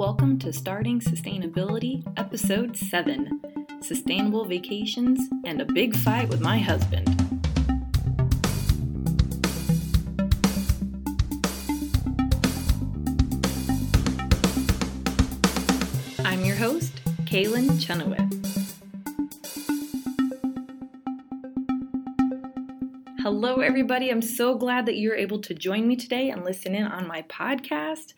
Welcome to Starting Sustainability, Episode 7 Sustainable Vacations and a Big Fight with My Husband. I'm your host, Kaylin Chenoweth. Hello, everybody. I'm so glad that you're able to join me today and listen in on my podcast.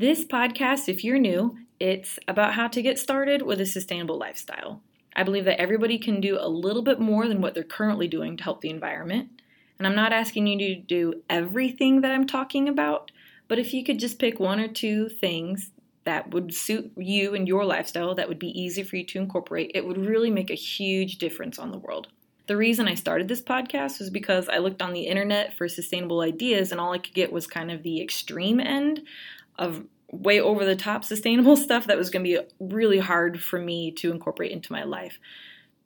This podcast, if you're new, it's about how to get started with a sustainable lifestyle. I believe that everybody can do a little bit more than what they're currently doing to help the environment. And I'm not asking you to do everything that I'm talking about, but if you could just pick one or two things that would suit you and your lifestyle that would be easy for you to incorporate, it would really make a huge difference on the world. The reason I started this podcast was because I looked on the internet for sustainable ideas and all I could get was kind of the extreme end of way over the top sustainable stuff that was going to be really hard for me to incorporate into my life.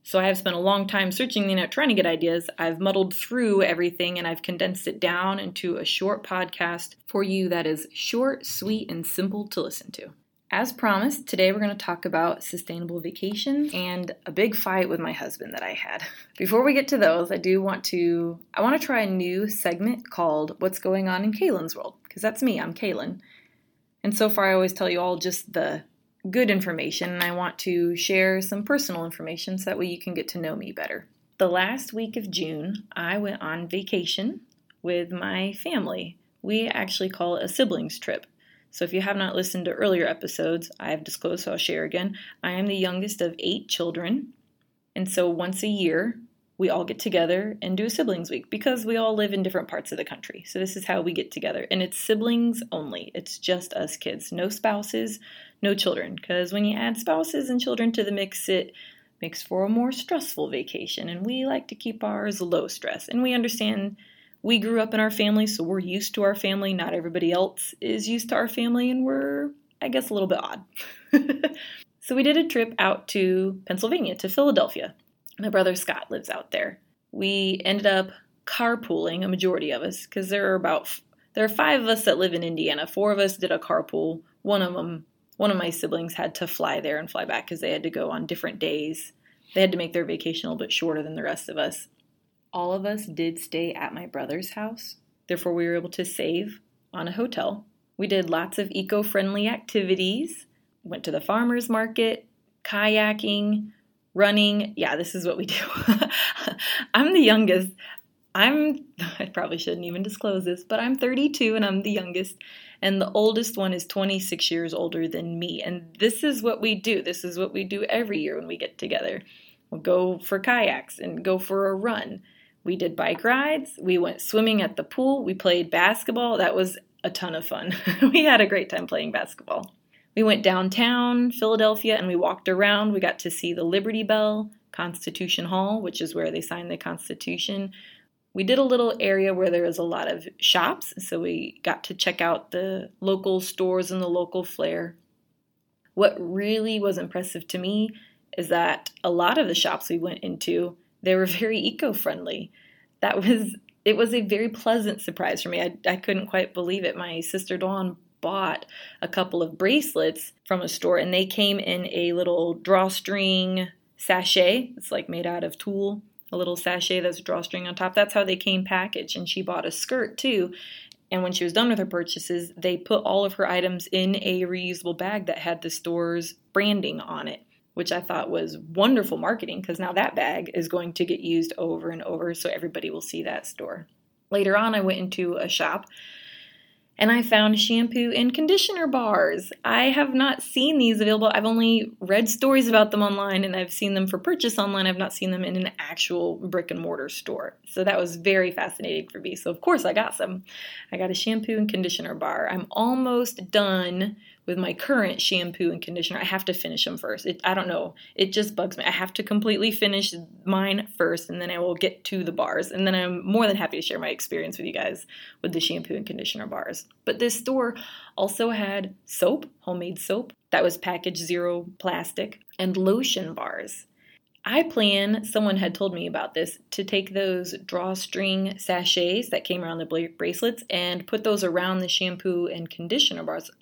So I have spent a long time searching the internet trying to get ideas. I've muddled through everything and I've condensed it down into a short podcast for you that is short, sweet, and simple to listen to. As promised, today we're going to talk about sustainable vacations and a big fight with my husband that I had. Before we get to those, I do want to I want to try a new segment called What's Going On in Kaylin's World because that's me, I'm Kaylin. And so far, I always tell you all just the good information, and I want to share some personal information so that way you can get to know me better. The last week of June, I went on vacation with my family. We actually call it a siblings trip. So if you have not listened to earlier episodes, I have disclosed, so I'll share again. I am the youngest of eight children, and so once a year, we all get together and do a siblings week because we all live in different parts of the country. So this is how we get together. And it's siblings only. It's just us kids. No spouses, no children. Because when you add spouses and children to the mix, it makes for a more stressful vacation. And we like to keep ours low stress. And we understand we grew up in our family, so we're used to our family. Not everybody else is used to our family, and we're, I guess, a little bit odd. so we did a trip out to Pennsylvania, to Philadelphia. My brother Scott lives out there. We ended up carpooling, a majority of us, because there are about there are five of us that live in Indiana. Four of us did a carpool. One of them, one of my siblings, had to fly there and fly back because they had to go on different days. They had to make their vacation a little bit shorter than the rest of us. All of us did stay at my brother's house. Therefore, we were able to save on a hotel. We did lots of eco friendly activities, went to the farmer's market, kayaking, running. Yeah, this is what we do. I'm the youngest. I'm, I probably shouldn't even disclose this, but I'm 32 and I'm the youngest. And the oldest one is 26 years older than me. And this is what we do. This is what we do every year when we get together. We'll go for kayaks and go for a run. We did bike rides. We went swimming at the pool. We played basketball. That was a ton of fun. we had a great time playing basketball. We went downtown Philadelphia and we walked around. We got to see the Liberty Bell, Constitution Hall, which is where they signed the Constitution. We did a little area where there was a lot of shops, so we got to check out the local stores and the local flair. What really was impressive to me is that a lot of the shops we went into, they were very eco-friendly. That was it was a very pleasant surprise for me. I, I couldn't quite believe it. My sister Dawn bought a couple of bracelets from a store and they came in a little drawstring sachet. It's like made out of tulle, a little sachet that's a drawstring on top. That's how they came packaged. And she bought a skirt too. And when she was done with her purchases, they put all of her items in a reusable bag that had the store's branding on it, which I thought was wonderful marketing because now that bag is going to get used over and over so everybody will see that store. Later on, I went into a shop and I found shampoo and conditioner bars. I have not seen these available. I've only read stories about them online and I've seen them for purchase online. I've not seen them in an actual brick and mortar store. So that was very fascinating for me. So, of course, I got some. I got a shampoo and conditioner bar. I'm almost done with my current shampoo and conditioner. I have to finish them first. It, I don't know. It just bugs me. I have to completely finish mine first and then I will get to the bars. And then I'm more than happy to share my experience with you guys with the shampoo and conditioner bars. But this store also had soap, homemade soap, that was package zero plastic, and lotion bars. I plan, someone had told me about this, to take those drawstring sachets that came around the bracelets and put those around the shampoo and conditioner bars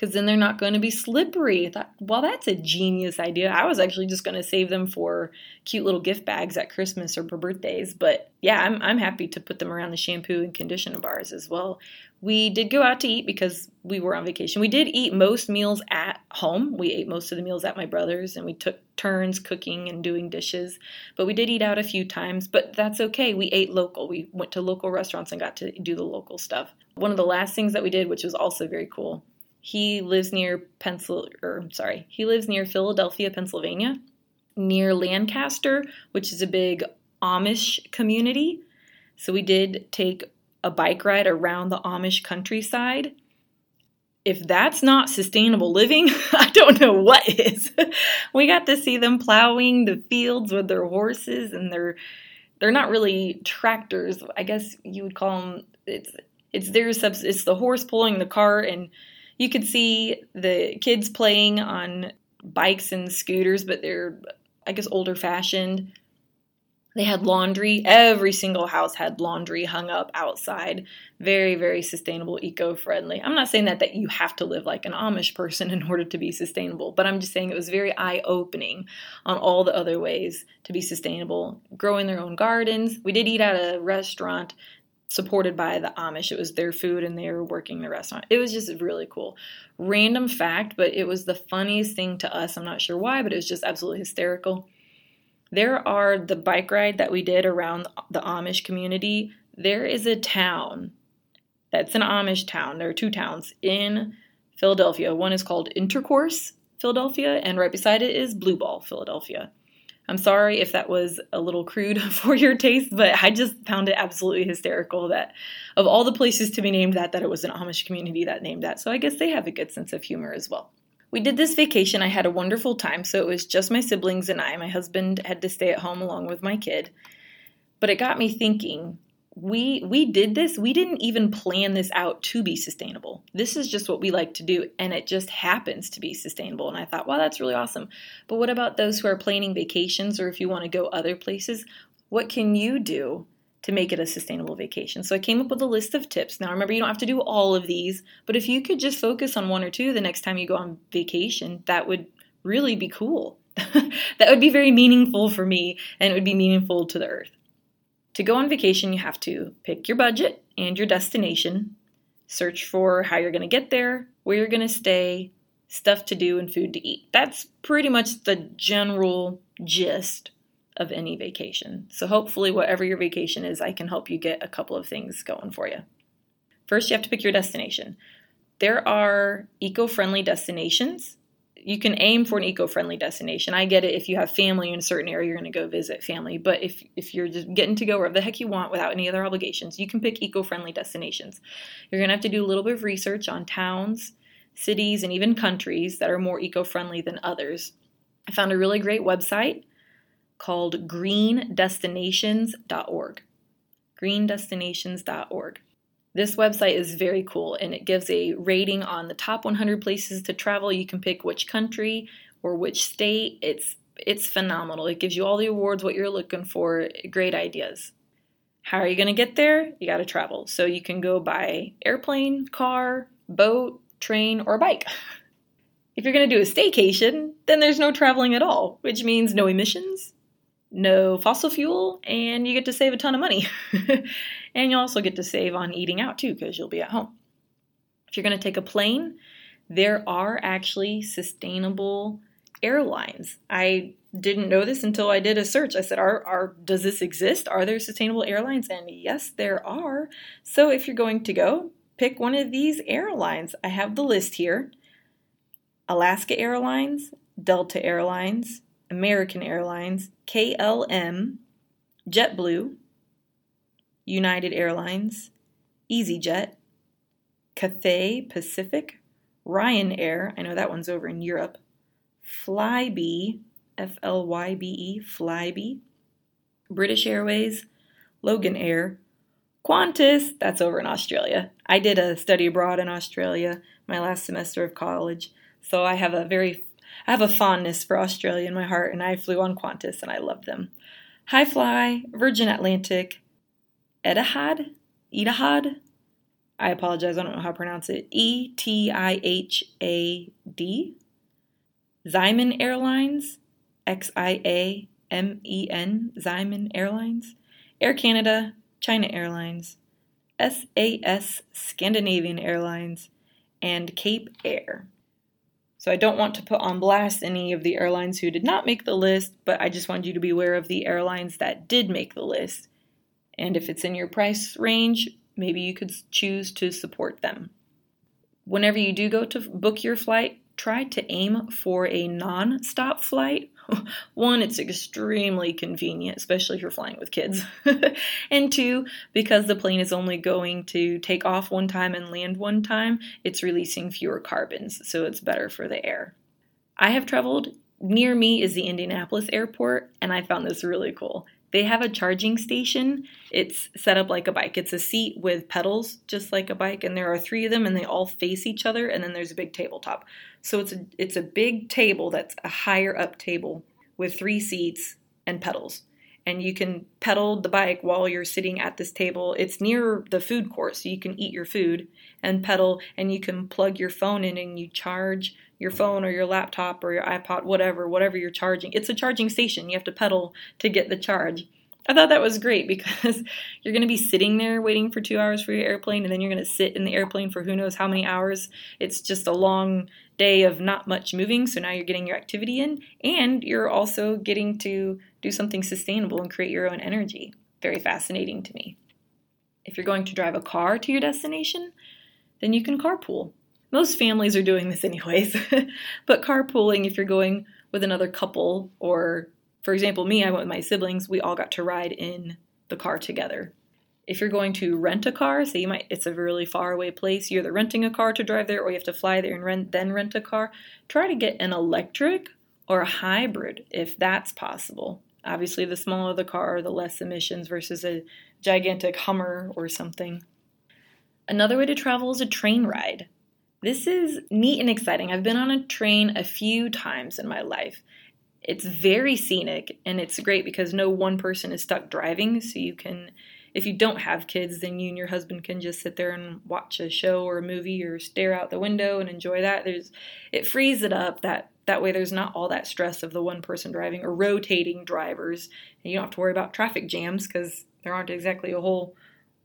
because then they're not going to be slippery. I thought, well, that's a genius idea. I was actually just going to save them for cute little gift bags at Christmas or for birthdays. But yeah, I'm, I'm happy to put them around the shampoo and conditioner bars as well. We did go out to eat because we were on vacation. We did eat most meals at home. We ate most of the meals at my brother's and we took turns cooking and doing dishes. But we did eat out a few times, but that's okay. We ate local. We went to local restaurants and got to do the local stuff. One of the last things that we did, which was also very cool, he lives near Pencil or sorry, he lives near Philadelphia, Pennsylvania, near Lancaster, which is a big Amish community. So we did take a bike ride around the Amish countryside. If that's not sustainable living, I don't know what is. we got to see them plowing the fields with their horses and they're they're not really tractors. I guess you would call them it's it's their subs it's the horse pulling the cart and you could see the kids playing on bikes and scooters, but they're, I guess, older fashioned. They had laundry. Every single house had laundry hung up outside. Very, very sustainable, eco friendly. I'm not saying that, that you have to live like an Amish person in order to be sustainable, but I'm just saying it was very eye opening on all the other ways to be sustainable. Growing their own gardens. We did eat at a restaurant supported by the Amish. It was their food and they were working the restaurant. It was just really cool. Random fact, but it was the funniest thing to us. I'm not sure why, but it was just absolutely hysterical. There are the bike ride that we did around the Amish community. There is a town that's an Amish town. There are two towns in Philadelphia. One is called Intercourse, Philadelphia, and right beside it is Blue Ball, Philadelphia. I'm sorry if that was a little crude for your taste, but I just found it absolutely hysterical that of all the places to be named that, that it was an Amish community that named that. So I guess they have a good sense of humor as well. We did this vacation. I had a wonderful time. So it was just my siblings and I. My husband had to stay at home along with my kid. But it got me thinking we we did this we didn't even plan this out to be sustainable. This is just what we like to do and it just happens to be sustainable. And i thought wow that's really awesome. But what about those who are planning vacations or if you want to go other places what can you do to make it a sustainable vacation? So i came up with a list of tips. Now remember you don't have to do all of these but if you could just focus on one or two the next time you go on vacation that would really be cool. That would be very meaningful for me and it would be meaningful to the earth to go on vacation, you have to pick your budget and your destination, search for how you're going to get there, where you're going to stay, stuff to do, and food to eat. That's pretty much the general gist of any vacation. So, hopefully, whatever your vacation is, I can help you get a couple of things going for you. First, you have to pick your destination. There are eco friendly destinations you can aim for an eco-friendly destination. I get it. If you have family in a certain area, you're going to go visit family. But if if you're just getting to go wherever the heck you want without any other obligations, you can pick eco-friendly destinations. You're going to have to do a little bit of research on towns, cities, and even countries that are more eco-friendly than others. I found a really great website called greendestinations.org. greendestinations.org. This website is very cool and it gives a rating on the top 100 places to travel. You can pick which country or which state. It's it's phenomenal. It gives you all the awards what you're looking for, great ideas. How are you going to get there? You got to travel. So you can go by airplane, car, boat, train, or bike. If you're going to do a staycation, then there's no traveling at all, which means no emissions, no fossil fuel, and you get to save a ton of money. and you also get to save on eating out too because you'll be at home. If you're going to take a plane, there are actually sustainable airlines. I didn't know this until I did a search. I said, are, are, does this exist? Are there sustainable airlines? And yes, there are. So if you're going to go, pick one of these airlines. I have the list here Alaska Airlines, Delta Airlines, American Airlines, KLM, JetBlue, United Airlines, EasyJet, Cathay Pacific, Ryanair, I know that one's over in Europe, Flybe, F L Y B E, Flybe, British Airways, Loganair, Qantas, that's over in Australia. I did a study abroad in Australia my last semester of college, so I have a very I have a fondness for Australia in my heart, and I flew on Qantas and I loved them. Hi Fly, Virgin Atlantic, Etihad, Etihad. I apologize, I don't know how to pronounce it. E T I H A D. Xiamen Airlines, X I A M E N, Xiamen Airlines. Air Canada, China Airlines, SAS Scandinavian Airlines, and Cape Air. So I don't want to put on blast any of the airlines who did not make the list, but I just want you to be aware of the airlines that did make the list. And if it's in your price range, maybe you could choose to support them. Whenever you do go to book your flight, try to aim for a non stop flight. One, it's extremely convenient, especially if you're flying with kids. and two, because the plane is only going to take off one time and land one time, it's releasing fewer carbons, so it's better for the air. I have traveled near me is the Indianapolis airport, and I found this really cool. They have a charging station. It's set up like a bike. It's a seat with pedals, just like a bike, and there are three of them, and they all face each other. And then there's a big tabletop. So it's a it's a big table that's a higher up table with three seats and pedals. And you can pedal the bike while you're sitting at this table. It's near the food court, so you can eat your food and pedal, and you can plug your phone in and you charge your phone or your laptop or your iPod, whatever, whatever you're charging. It's a charging station. You have to pedal to get the charge. I thought that was great because you're going to be sitting there waiting for two hours for your airplane, and then you're going to sit in the airplane for who knows how many hours. It's just a long day of not much moving, so now you're getting your activity in, and you're also getting to do something sustainable and create your own energy. Very fascinating to me. If you're going to drive a car to your destination, then you can carpool. Most families are doing this anyways, but carpooling, if you're going with another couple, or for example, me, I went with my siblings, we all got to ride in the car together. If you're going to rent a car, say you might it's a really far away place, you're either renting a car to drive there or you have to fly there and rent then rent a car, try to get an electric or a hybrid if that's possible. Obviously, the smaller the car, the less emissions versus a gigantic Hummer or something. Another way to travel is a train ride. This is neat and exciting. I've been on a train a few times in my life. It's very scenic and it's great because no one person is stuck driving, so you can if you don't have kids, then you and your husband can just sit there and watch a show or a movie or stare out the window and enjoy that. There's it frees it up that that way there's not all that stress of the one person driving or rotating drivers and you don't have to worry about traffic jams because there aren't exactly a whole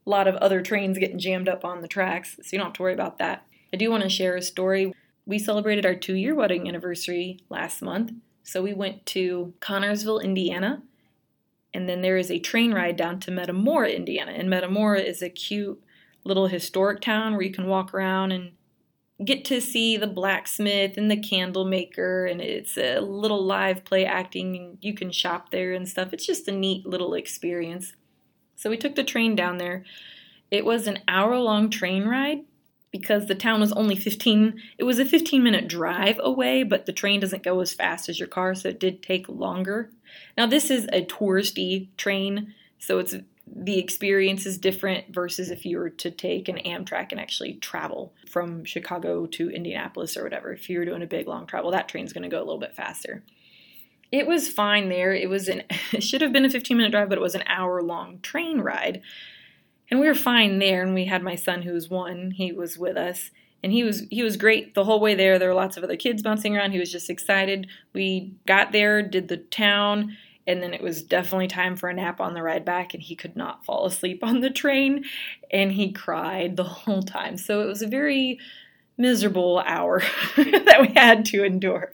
lot of other trains getting jammed up on the tracks, so you don't have to worry about that. I do want to share a story. We celebrated our two year wedding anniversary last month. So we went to Connersville, Indiana, and then there is a train ride down to Metamora, Indiana. And Metamora is a cute little historic town where you can walk around and get to see the blacksmith and the candle maker and it's a little live play acting and you can shop there and stuff. It's just a neat little experience. So we took the train down there. It was an hour long train ride because the town was only 15 it was a 15 minute drive away but the train doesn't go as fast as your car so it did take longer. Now this is a touristy train so it's the experience is different versus if you were to take an amtrak and actually travel from chicago to indianapolis or whatever. If you were doing a big long travel that train's going to go a little bit faster. It was fine there. It was an it should have been a 15 minute drive but it was an hour long train ride and we were fine there and we had my son who was one. He was with us and he was he was great the whole way there. There were lots of other kids bouncing around. He was just excited. We got there did the town and then it was definitely time for a nap on the ride back and he could not fall asleep on the train and he cried the whole time. So it was a very miserable hour that we had to endure.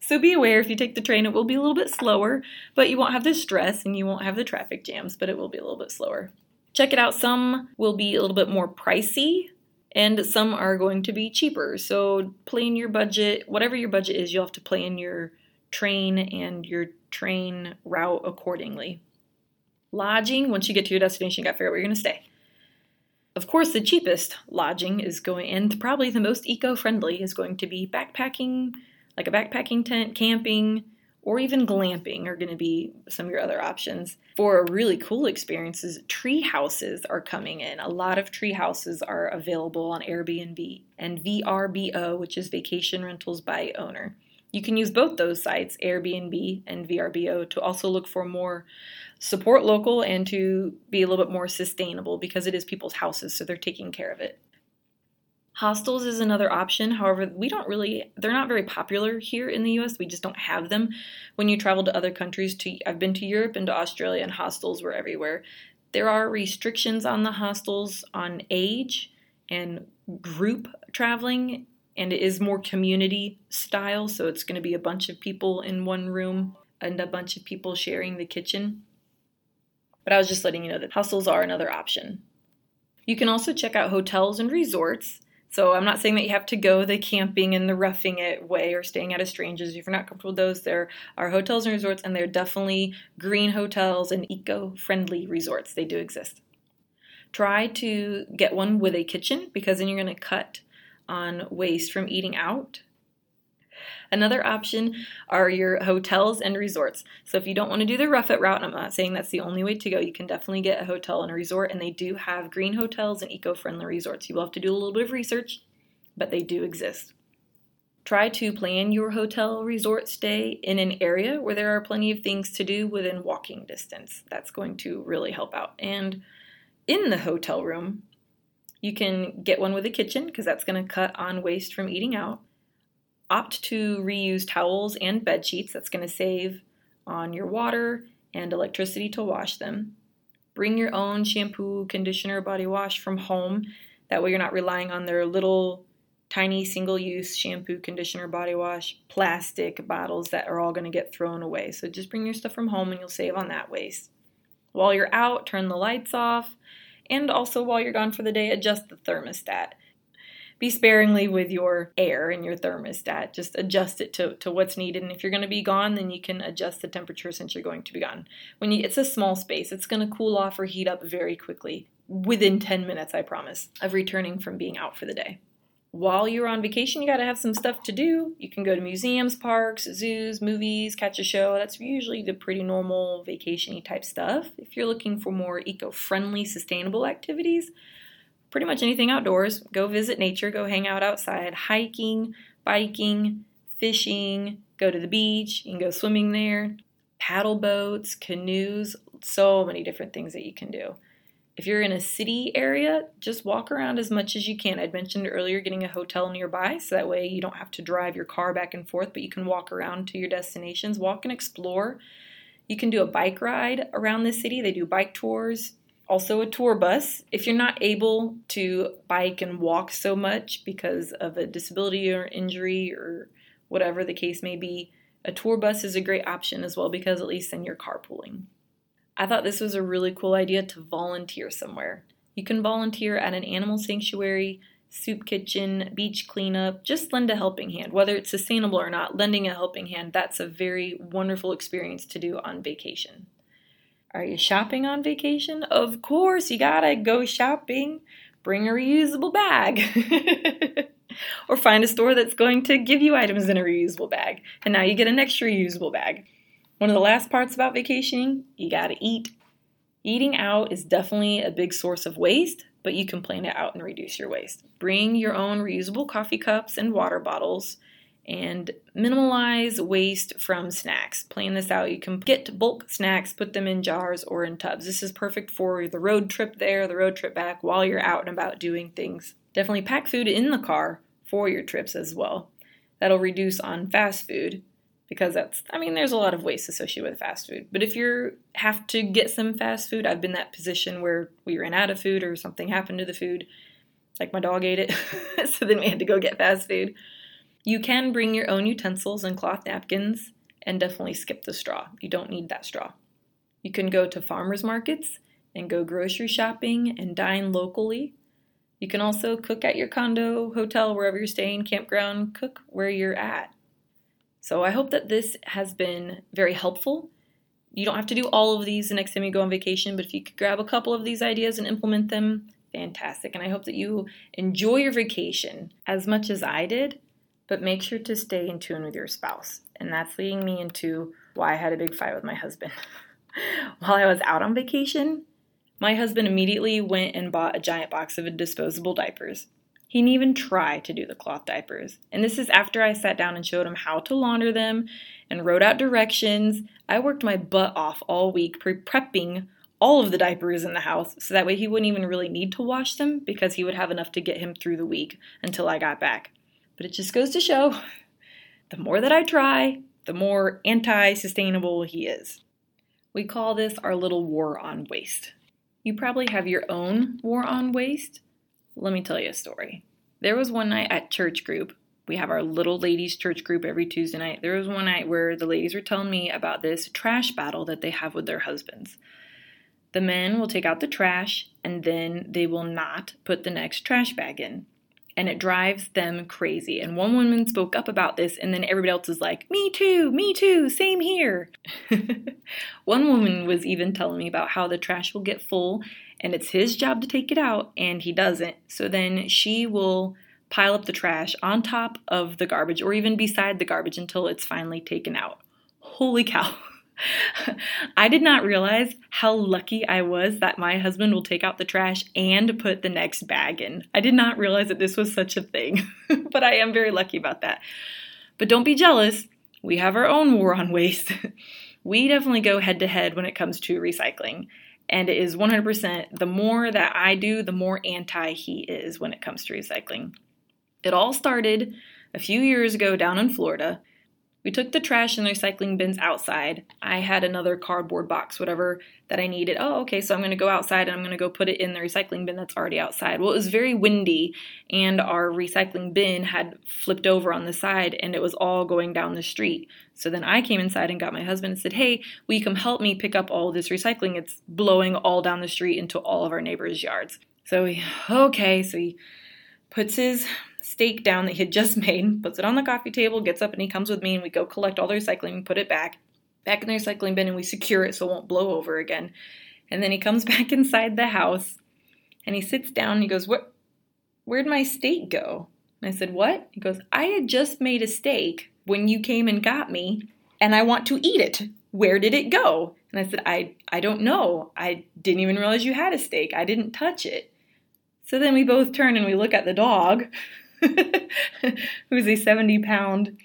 So be aware if you take the train it will be a little bit slower but you won't have the stress and you won't have the traffic jams but it will be a little bit slower check it out. Some will be a little bit more pricey and some are going to be cheaper. So plan your budget, whatever your budget is, you'll have to plan your train and your train route accordingly. Lodging, once you get to your destination, you got to figure out where you're to stay. Of course, the cheapest lodging is going, and probably the most eco friendly is going to be backpacking, like a backpacking tent, camping, or even glamping are going to be some of your other options. For really cool experiences, tree houses are coming in. A lot of tree houses are available on Airbnb and VRBO, which is Vacation Rentals by Owner. You can use both those sites, Airbnb and VRBO, to also look for more support local and to be a little bit more sustainable because it is people's houses, so they're taking care of it. Hostels is another option. However, we don't really they're not very popular here in the US. We just don't have them. When you travel to other countries to I've been to Europe and to Australia and hostels were everywhere. There are restrictions on the hostels on age and group traveling and it is more community style, so it's going to be a bunch of people in one room and a bunch of people sharing the kitchen. But I was just letting you know that hostels are another option. You can also check out hotels and resorts. So I'm not saying that you have to go the camping and the roughing it way or staying at a strangers. If you're not comfortable with those, there are hotels and resorts, and they're definitely green hotels and eco-friendly resorts. They do exist. Try to get one with a kitchen because then you're going to cut on waste from eating out. Another option are your hotels and resorts. So if you don't want to do the rough it route, I'm not saying that's the only way to go, you can definitely get a hotel and a resort, and they do have green hotels and eco-friendly resorts. You will have to do a little bit of research, but they do exist. Try to plan your hotel resort stay in an area where there are plenty of things to do within walking distance. That's going to really help out. And in the hotel room, you can get one with a kitchen because that's going to cut on waste from eating out. Opt to reuse towels and bed sheets. That's going to save on your water and electricity to wash them. Bring your own shampoo, conditioner, body wash from home. That way you're not relying on their little tiny single use shampoo, conditioner, body wash, plastic bottles that are all going to get thrown away. So just bring your stuff from home and you'll save on that waste. While you're out, turn the lights off and also, while you're gone for the day, adjust the thermostat. Be sparingly with your air and your thermostat. Just adjust it to, to what's needed. And if you're going to be gone, then you can adjust the temperature since you're going to be gone. When you, it's a small space, it's going to cool off or heat up very quickly. Within 10 minutes, I promise, of returning from being out for the day while you're on vacation, you got to have some stuff to do. You can go to museums, parks, zoos, movies, catch a show. That's usually the pretty normal vacationy type stuff. If you're looking for more eco-friendly, sustainable activities, pretty much anything outdoors. Go visit nature, go hang out outside, hiking, biking, fishing, go to the beach, you can go swimming there, paddle boats, canoes, so many different things that you can do. If you're in a city area, just walk around as much as you can. I'd mentioned earlier getting a hotel nearby so that way you don't have to drive your car back and forth, but you can walk around to your destinations, walk and explore. You can do a bike ride around the city. They do bike tours, also a tour bus. If you're not able to bike and walk so much because of a disability or injury or whatever the case may be, a tour bus is a great option as well because at least then you're carpooling. I thought this was a really cool idea to volunteer somewhere. You can volunteer at an animal sanctuary, soup kitchen, beach cleanup, just lend a helping hand. Whether it's sustainable or not, lending a helping hand, that's a very wonderful experience to do on vacation. Are you shopping on vacation? Of course, you gotta go shopping. Bring a reusable bag. or find a store that's going to give you items in a reusable bag. And now you get an extra reusable bag. One of the last parts about vacationing, you gotta eat. Eating out is definitely a big source of waste, but you can plan it out and reduce your waste. Bring your own reusable coffee cups and water bottles and minimize waste from snacks. Plan this out. You can get bulk snacks, put them in jars or in tubs. This is perfect for the road trip there, the road trip back, while you're out and about doing things. Definitely pack food in the car for your trips as well. That'll reduce on fast food because that's I mean there's a lot of waste associated with fast food. But if you have to get some fast food, I've been that position where we ran out of food or something happened to the food, like my dog ate it, so then we had to go get fast food. You can bring your own utensils and cloth napkins and definitely skip the straw. You don't need that straw. You can go to farmers markets and go grocery shopping and dine locally. You can also cook at your condo, hotel, wherever you're staying, campground, cook where you're at. So I hope that this has been very helpful. You don't have to do all of these the next time you go on vacation, but if you could grab a couple of these ideas and implement them, fantastic. And I hope that you enjoy your vacation as much as I did, but make sure to stay in tune with your spouse. And that's leading me into why I had a big fight with my husband. While I was out on vacation, my husband immediately went and bought a giant box of disposable diapers. He didn't even try to do the cloth diapers. And this is after I sat down and showed him how to launder them and wrote out directions. I worked my butt off all week pre prepping all of the diapers in the house so that way he wouldn't even really need to wash them because he would have enough to get him through the week until I got back. But it just goes to show the more that I try, the more anti sustainable he is. We call this our little war on waste. You probably have your own war on waste. Let me tell you a story. There was one night at church group. We have our little ladies' church group every Tuesday night. There was one night where the ladies were telling me about this trash battle that they have with their husbands. The men will take out the trash and then they will not put the next trash bag in and it drives them crazy. And one woman spoke up about this, and then everybody else is like, Me too, me too, same here. one woman was even telling me about how the trash will get full, and it's his job to take it out, and he doesn't. So then she will pile up the trash on top of the garbage or even beside the garbage until it's finally taken out. Holy cow. I did not realize how lucky I was that my husband will take out the trash and put the next bag in. I did not realize that this was such a thing, but I am very lucky about that. But don't be jealous. We have our own war on waste. we definitely go head to head when it comes to recycling. And it is 100% the more that I do, the more anti he is when it comes to recycling. It all started a few years ago down in Florida we took the trash and the recycling bins outside. I had another cardboard box, whatever, that I needed. Oh, okay, so I'm going to go outside and I'm going to go put it in the recycling bin that's already outside. Well, it was very windy, and our recycling bin had flipped over on the side and it was all going down the street. So then I came inside and got my husband and said, Hey, will you come help me pick up all this recycling? It's blowing all down the street into all of our neighbors' yards. So he, okay, so he puts his steak down that he had just made, puts it on the coffee table, gets up, and he comes with me, and we go collect all the recycling and put it back, back in the recycling bin, and we secure it so it won't blow over again. And then he comes back inside the house, and he sits down, and he goes, "What? Where'd my steak go?" And I said, "What?" He goes, "I had just made a steak when you came and got me, and I want to eat it. Where did it go?" And I said, "I I don't know. I didn't even realize you had a steak. I didn't touch it." So then we both turn and we look at the dog, who's a 70 pound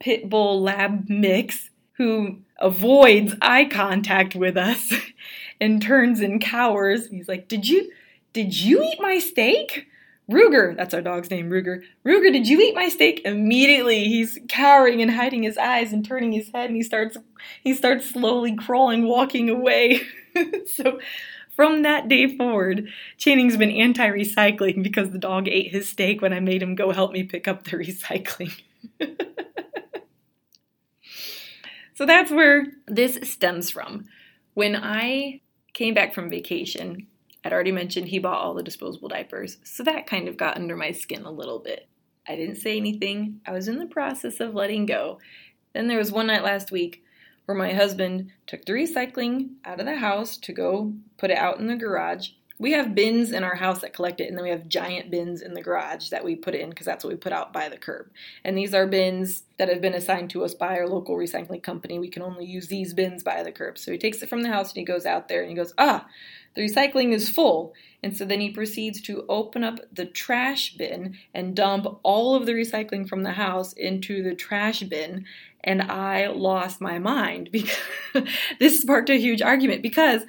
pit bull lab mix who avoids eye contact with us and turns and cowers. He's like, "Did you did you eat my steak?" Ruger, that's our dog's name, Ruger. Ruger, did you eat my steak? Immediately he's cowering and hiding his eyes and turning his head and he starts he starts slowly crawling, walking away. so from that day forward, Channing's been anti recycling because the dog ate his steak when I made him go help me pick up the recycling. so that's where this stems from. When I came back from vacation, I'd already mentioned he bought all the disposable diapers, so that kind of got under my skin a little bit. I didn't say anything, I was in the process of letting go. Then there was one night last week where my husband took the recycling out of the house to go put it out in the garage. We have bins in our house that collect it, and then we have giant bins in the garage that we put in because that's what we put out by the curb. And these are bins that have been assigned to us by our local recycling company. We can only use these bins by the curb. So he takes it from the house and he goes out there and he goes, Ah, the recycling is full. And so then he proceeds to open up the trash bin and dump all of the recycling from the house into the trash bin and I lost my mind because this sparked a huge argument because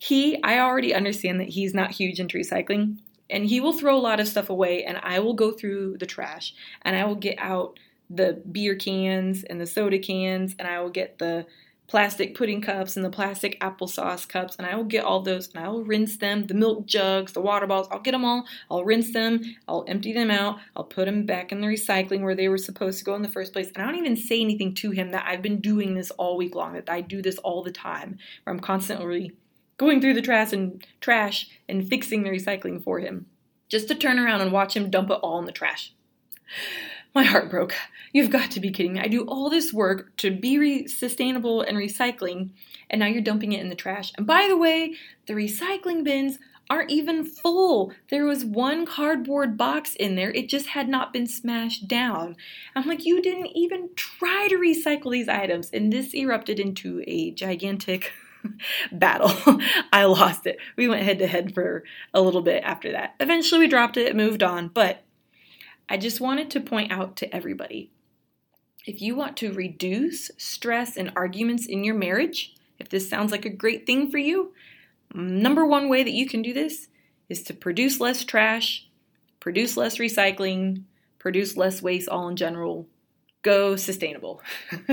he I already understand that he's not huge into recycling and he will throw a lot of stuff away and I will go through the trash and I will get out the beer cans and the soda cans and I will get the plastic pudding cups and the plastic applesauce cups, and I will get all those and I will rinse them, the milk jugs, the water bottles, I'll get them all, I'll rinse them, I'll empty them out, I'll put them back in the recycling where they were supposed to go in the first place. And I don't even say anything to him that I've been doing this all week long, that I do this all the time, where I'm constantly going through the trash and trash and fixing the recycling for him. Just to turn around and watch him dump it all in the trash. My heart broke. You've got to be kidding me. I do all this work to be re- sustainable and recycling, and now you're dumping it in the trash. And by the way, the recycling bins aren't even full. There was one cardboard box in there, it just had not been smashed down. I'm like, you didn't even try to recycle these items. And this erupted into a gigantic battle. I lost it. We went head to head for a little bit after that. Eventually, we dropped it, moved on, but I just wanted to point out to everybody if you want to reduce stress and arguments in your marriage, if this sounds like a great thing for you, number one way that you can do this is to produce less trash, produce less recycling, produce less waste all in general. Go sustainable.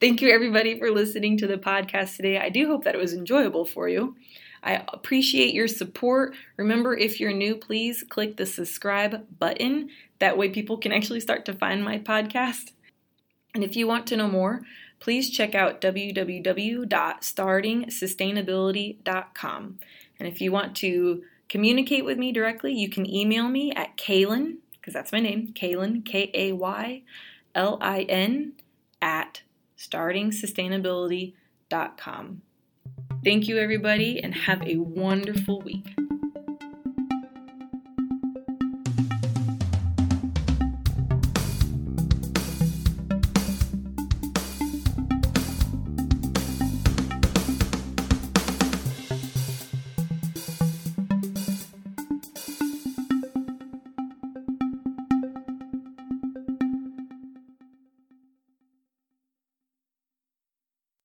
Thank you, everybody, for listening to the podcast today. I do hope that it was enjoyable for you. I appreciate your support. Remember, if you're new, please click the subscribe button. That way, people can actually start to find my podcast. And if you want to know more, please check out www.startingsustainability.com. And if you want to communicate with me directly, you can email me at Kaylin, because that's my name, Kaylin, K A Y L I N, at startingsustainability.com. Thank you, everybody, and have a wonderful week.